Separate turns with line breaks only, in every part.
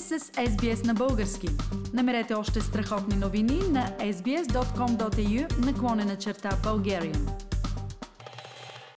сте с SBS на български. Намерете още страхотни новини на sbs.com.au наклонена черта Bulgarian.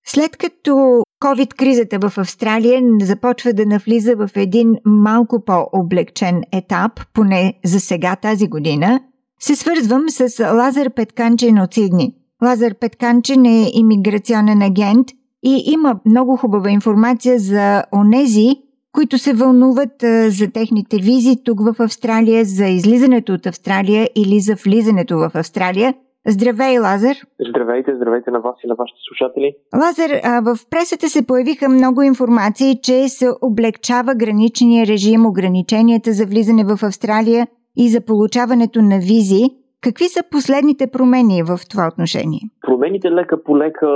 След като COVID-кризата в Австралия започва да навлиза в един малко по-облегчен етап, поне за сега тази година, се свързвам с Лазар Петканчин от Сидни. Лазар Петканчин е иммиграционен агент и има много хубава информация за онези, които се вълнуват за техните визи тук в Австралия, за излизането от Австралия или за влизането в Австралия. Здравей, Лазар!
Здравейте, здравейте на вас и на вашите слушатели.
Лазар, в пресата се появиха много информации, че се облегчава граничния режим, ограниченията за влизане в Австралия и за получаването на визи. Какви са последните промени в това отношение?
Промените лека по лека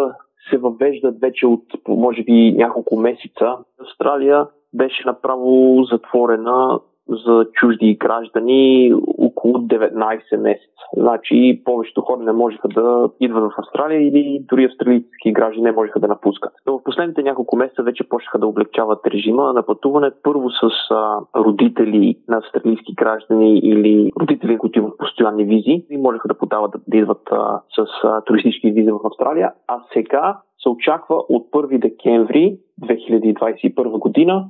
се въвеждат вече от, може би, няколко месеца. Австралия беше направо затворена за чужди граждани около 19 месеца. Значи повечето хора не можеха да идват в Австралия или дори австралийски граждани не можеха да напускат. Но в последните няколко месеца вече почнаха да облегчават режима на пътуване първо с а, родители на австралийски граждани или родители, които имат постоянни визи и можеха да подават да идват а, с а, туристически визи в Австралия. А сега се очаква от 1 декември 2021 година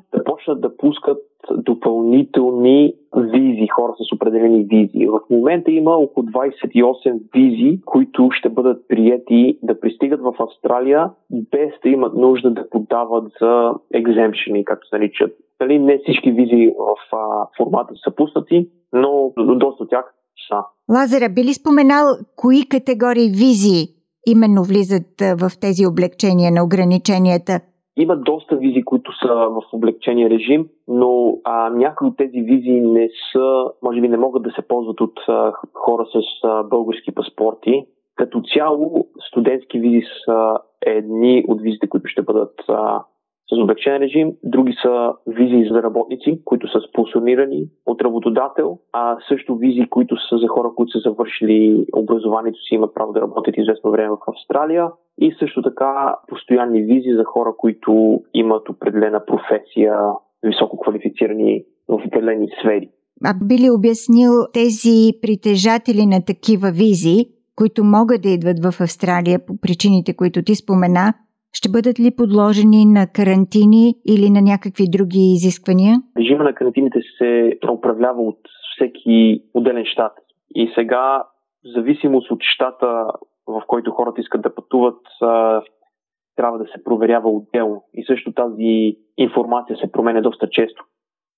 да почнат да пускат допълнителни визи, хора с определени визи. В момента има около 28 визи, които ще бъдат приети да пристигат в Австралия, без да имат нужда да подават за екземшени, както се наричат. Дали не всички визи в а, формата са пуснати, но доста от тях са.
Лазара, би ли споменал кои категории визи именно влизат в тези облегчения на ограниченията?
Има доста визи, които са в облегчения режим, но а, някои от тези визи не са, може би не могат да се ползват от а, хора с а, български паспорти. Като цяло, студентски визи са едни от визите, които ще бъдат а, с облегчен режим, други са визи за работници, които са спонсорирани от работодател, а също визи, които са за хора, които са завършили образованието си, имат право да работят известно време в Австралия и също така постоянни визи за хора, които имат определена професия, високо квалифицирани в определени сфери.
А би ли обяснил тези притежатели на такива визи, които могат да идват в Австралия по причините, които ти спомена, ще бъдат ли подложени на карантини или на някакви други изисквания?
Режима на карантините се управлява от всеки отделен щат. И сега, в зависимост от щата, в който хората искат да пътуват, трябва да се проверява отделно. И също тази информация се променя доста често.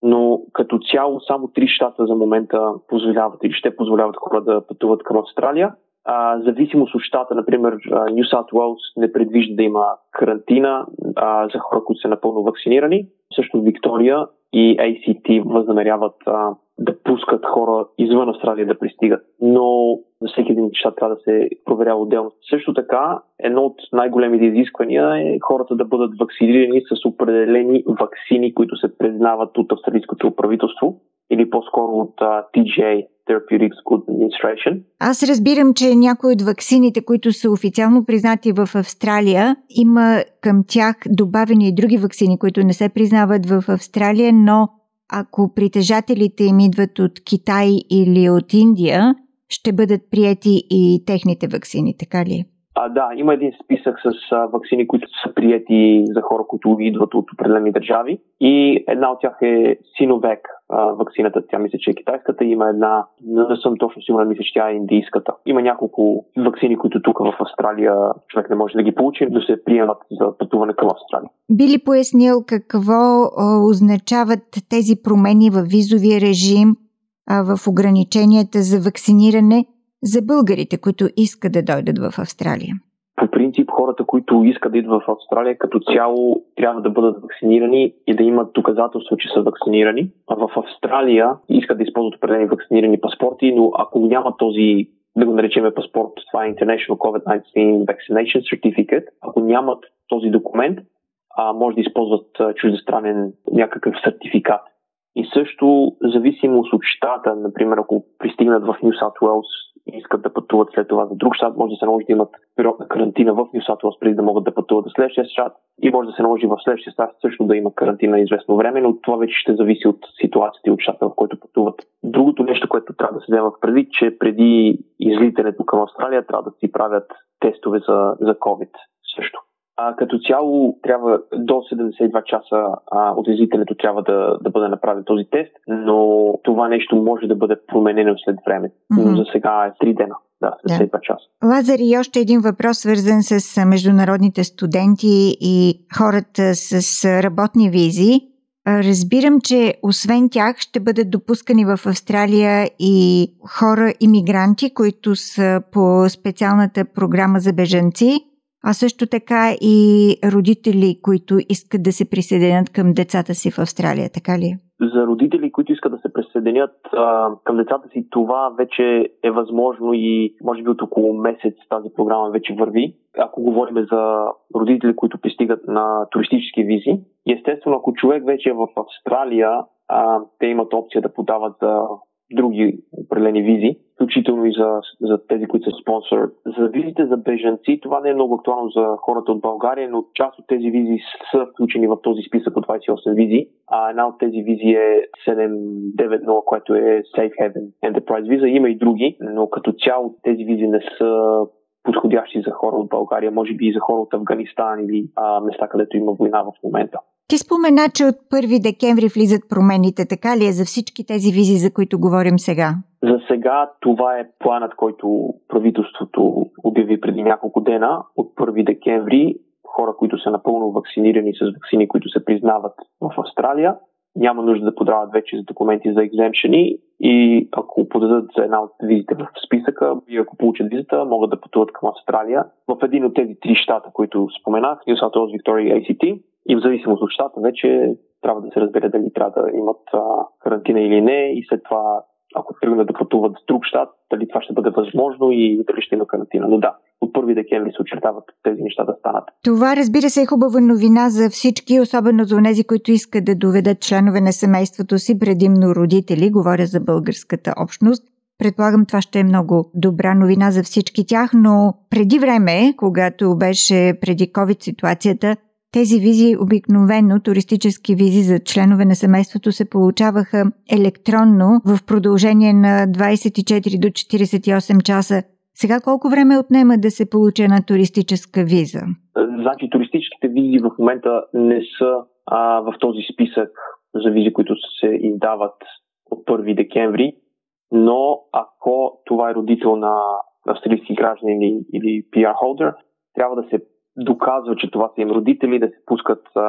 Но като цяло само три щата за момента позволяват или ще позволяват хора да пътуват към Австралия а, зависимост от щата, например, Нью Саут Уелс не предвижда да има карантина а, за хора, които са напълно вакцинирани. Също Виктория и ACT възнамеряват а, да пускат хора извън Австралия да пристигат. Но за всеки щат трябва да се проверява отделно. Също така, едно от най-големите изисквания е хората да бъдат вакцинирани с определени вакцини, които се признават от австралийското правителство или по-скоро от uh, TGA, Therapeutics Good Administration.
Аз разбирам, че някои от ваксините, които са официално признати в Австралия, има към тях добавени и други ваксини, които не се признават в Австралия, но ако притежателите им идват от Китай или от Индия, ще бъдат прияти и техните ваксини, така ли?
А, да, има един списък с а, вакцини, които са прияти за хора, които идват от определени държави. И една от тях е Синовек, вакцината. Тя мисля, че е китайската. Има една, не съм точно сигурен, мисля, че тя е индийската. Има няколко вакцини, които тук в Австралия човек не може да ги получи, да се приемат за пътуване към Австралия.
Би ли пояснил какво означават тези промени в визовия режим, в ограниченията за вакциниране за българите, които искат да дойдат в Австралия?
По принцип, хората, които искат да идват в Австралия, като цяло трябва да бъдат вакцинирани и да имат доказателство, че са вакцинирани. А в Австралия искат да използват определени вакцинирани паспорти, но ако няма този да го наречеме паспорт, това е International COVID-19 Vaccination Certificate. Ако нямат този документ, а, може да използват чуждестранен някакъв сертификат. И също, зависимост от щата, например, ако пристигнат в Нью Саут Уелс и искат да пътуват след това за друг щат, може да се наложи да имат период на карантина в Нью Саутуелс преди да могат да пътуват за следващия щат и може да се наложи в следващия щат също да има карантина известно време, но това вече ще зависи от ситуацията и от щата, в който пътуват. Другото нещо, което трябва да се взема предвид, че преди излитането към Австралия трябва да си правят тестове за, за COVID също. А, като цяло трябва до 72 часа а, трябва да, да бъде направен този тест, но това нещо може да бъде променено след време. Mm-hmm. Но за сега е 3 дена. Да, 72 да. часа.
Лазар, и още един въпрос, свързан с международните студенти и хората с работни визи. Разбирам, че освен тях ще бъдат допускани в Австралия и хора иммигранти, които са по специалната програма за бежанци а също така и родители, които искат да се присъединят към децата си в Австралия, така ли?
За родители, които искат да се присъединят а, към децата си, това вече е възможно и може би от около месец тази програма вече върви. Ако говорим за родители, които пристигат на туристически визи, естествено, ако човек вече е в Австралия, а, те имат опция да подават за други определени визи, включително и за, за тези, които са спонсор. За визите за бежанци, това не е много актуално за хората от България, но част от тези визи са включени в този списък от 28 визи, а една от тези визи е 790, което е Safe Haven Enterprise виза. Има и други, но като цяло тези визи не са подходящи за хора от България, може би и за хора от Афганистан или а, места, където има война в момента.
Ти спомена, че от 1 декември влизат промените, така ли е за всички тези визи, за които говорим сега?
За сега това е планът, който правителството обяви преди няколко дена. От 1 декември хора, които са напълно вакцинирани с вакцини, които се признават в Австралия, няма нужда да подават вече за документи за екземшени и ако подадат за една от визите в списъка и ако получат визата, могат да пътуват към Австралия в един от тези три щата, които споменах, New South Wales, Victoria и ACT. И в зависимост от щата вече трябва да се разбере дали трябва да имат а, карантина или не и след това ако тръгнат да пътуват с друг щат, дали това ще бъде възможно и дали ще има карантина. Но да, от 1 декември се очертават тези неща да станат.
Това, разбира се, е хубава новина за всички, особено за тези, които искат да доведат членове на семейството си, предимно родители, говоря за българската общност. Предполагам, това ще е много добра новина за всички тях, но преди време, когато беше преди COVID ситуацията, тези визи, обикновено туристически визи за членове на семейството, се получаваха електронно в продължение на 24 до 48 часа. Сега колко време отнема да се получи една туристическа виза?
Значи туристическите визи в момента не са а, в този списък за визи, които се издават от 1 декември, но ако това е родител на австралийски граждани или PR holder, трябва да се доказва, че това са им родители, да се пускат а,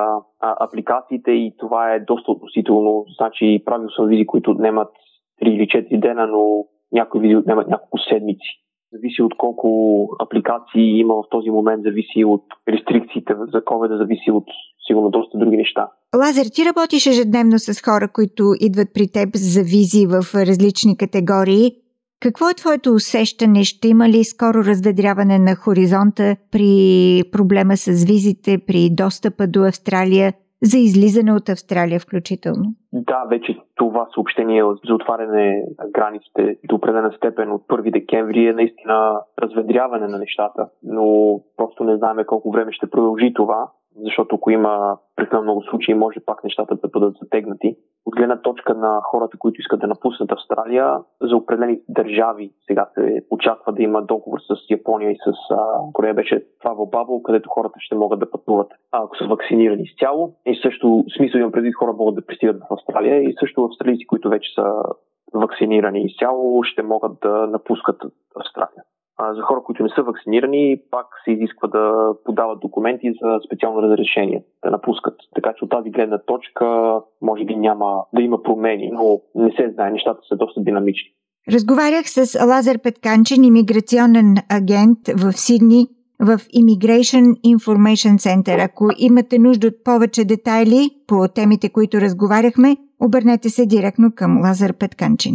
а, апликациите и това е доста относително. Значи правил съм визи, които отнемат 3 или 4 дена, но някои визи отнемат няколко седмици. Зависи от колко апликации има в този момент, зависи от рестрикциите за COVID, зависи от сигурно доста други неща.
Лазер, ти работиш ежедневно с хора, които идват при теб за визи в различни категории. Какво е твоето усещане? Ще има ли скоро разведряване на хоризонта при проблема с визите, при достъпа до Австралия, за излизане от Австралия включително?
Да, вече това съобщение за отваряне на границите до определена степен от 1 декември е наистина разведряване на нещата, но просто не знаем колко време ще продължи това защото ако има прекалено много случаи, може пак нещата да бъдат затегнати. От гледна точка на хората, които искат да напуснат Австралия, за определени държави сега се очаква да има договор с Япония и с а, Корея беше Travel Bubble, където хората ще могат да пътуват, ако са вакцинирани изцяло. И също смисъл имам преди хора могат да пристигат в Австралия и също австралийци, които вече са вакцинирани изцяло, ще могат да напускат Австралия. За хора, които не са вакцинирани, пак се изисква да подават документи за специално разрешение, да напускат. Така че от тази гледна точка може би няма да има промени, но не се знае, нещата са доста динамични.
Разговарях с Лазар Петканчен, иммиграционен агент в Сидни, в Immigration Information Center. Ако имате нужда от повече детайли по темите, които разговаряхме, обърнете се директно към Лазар Петканчин.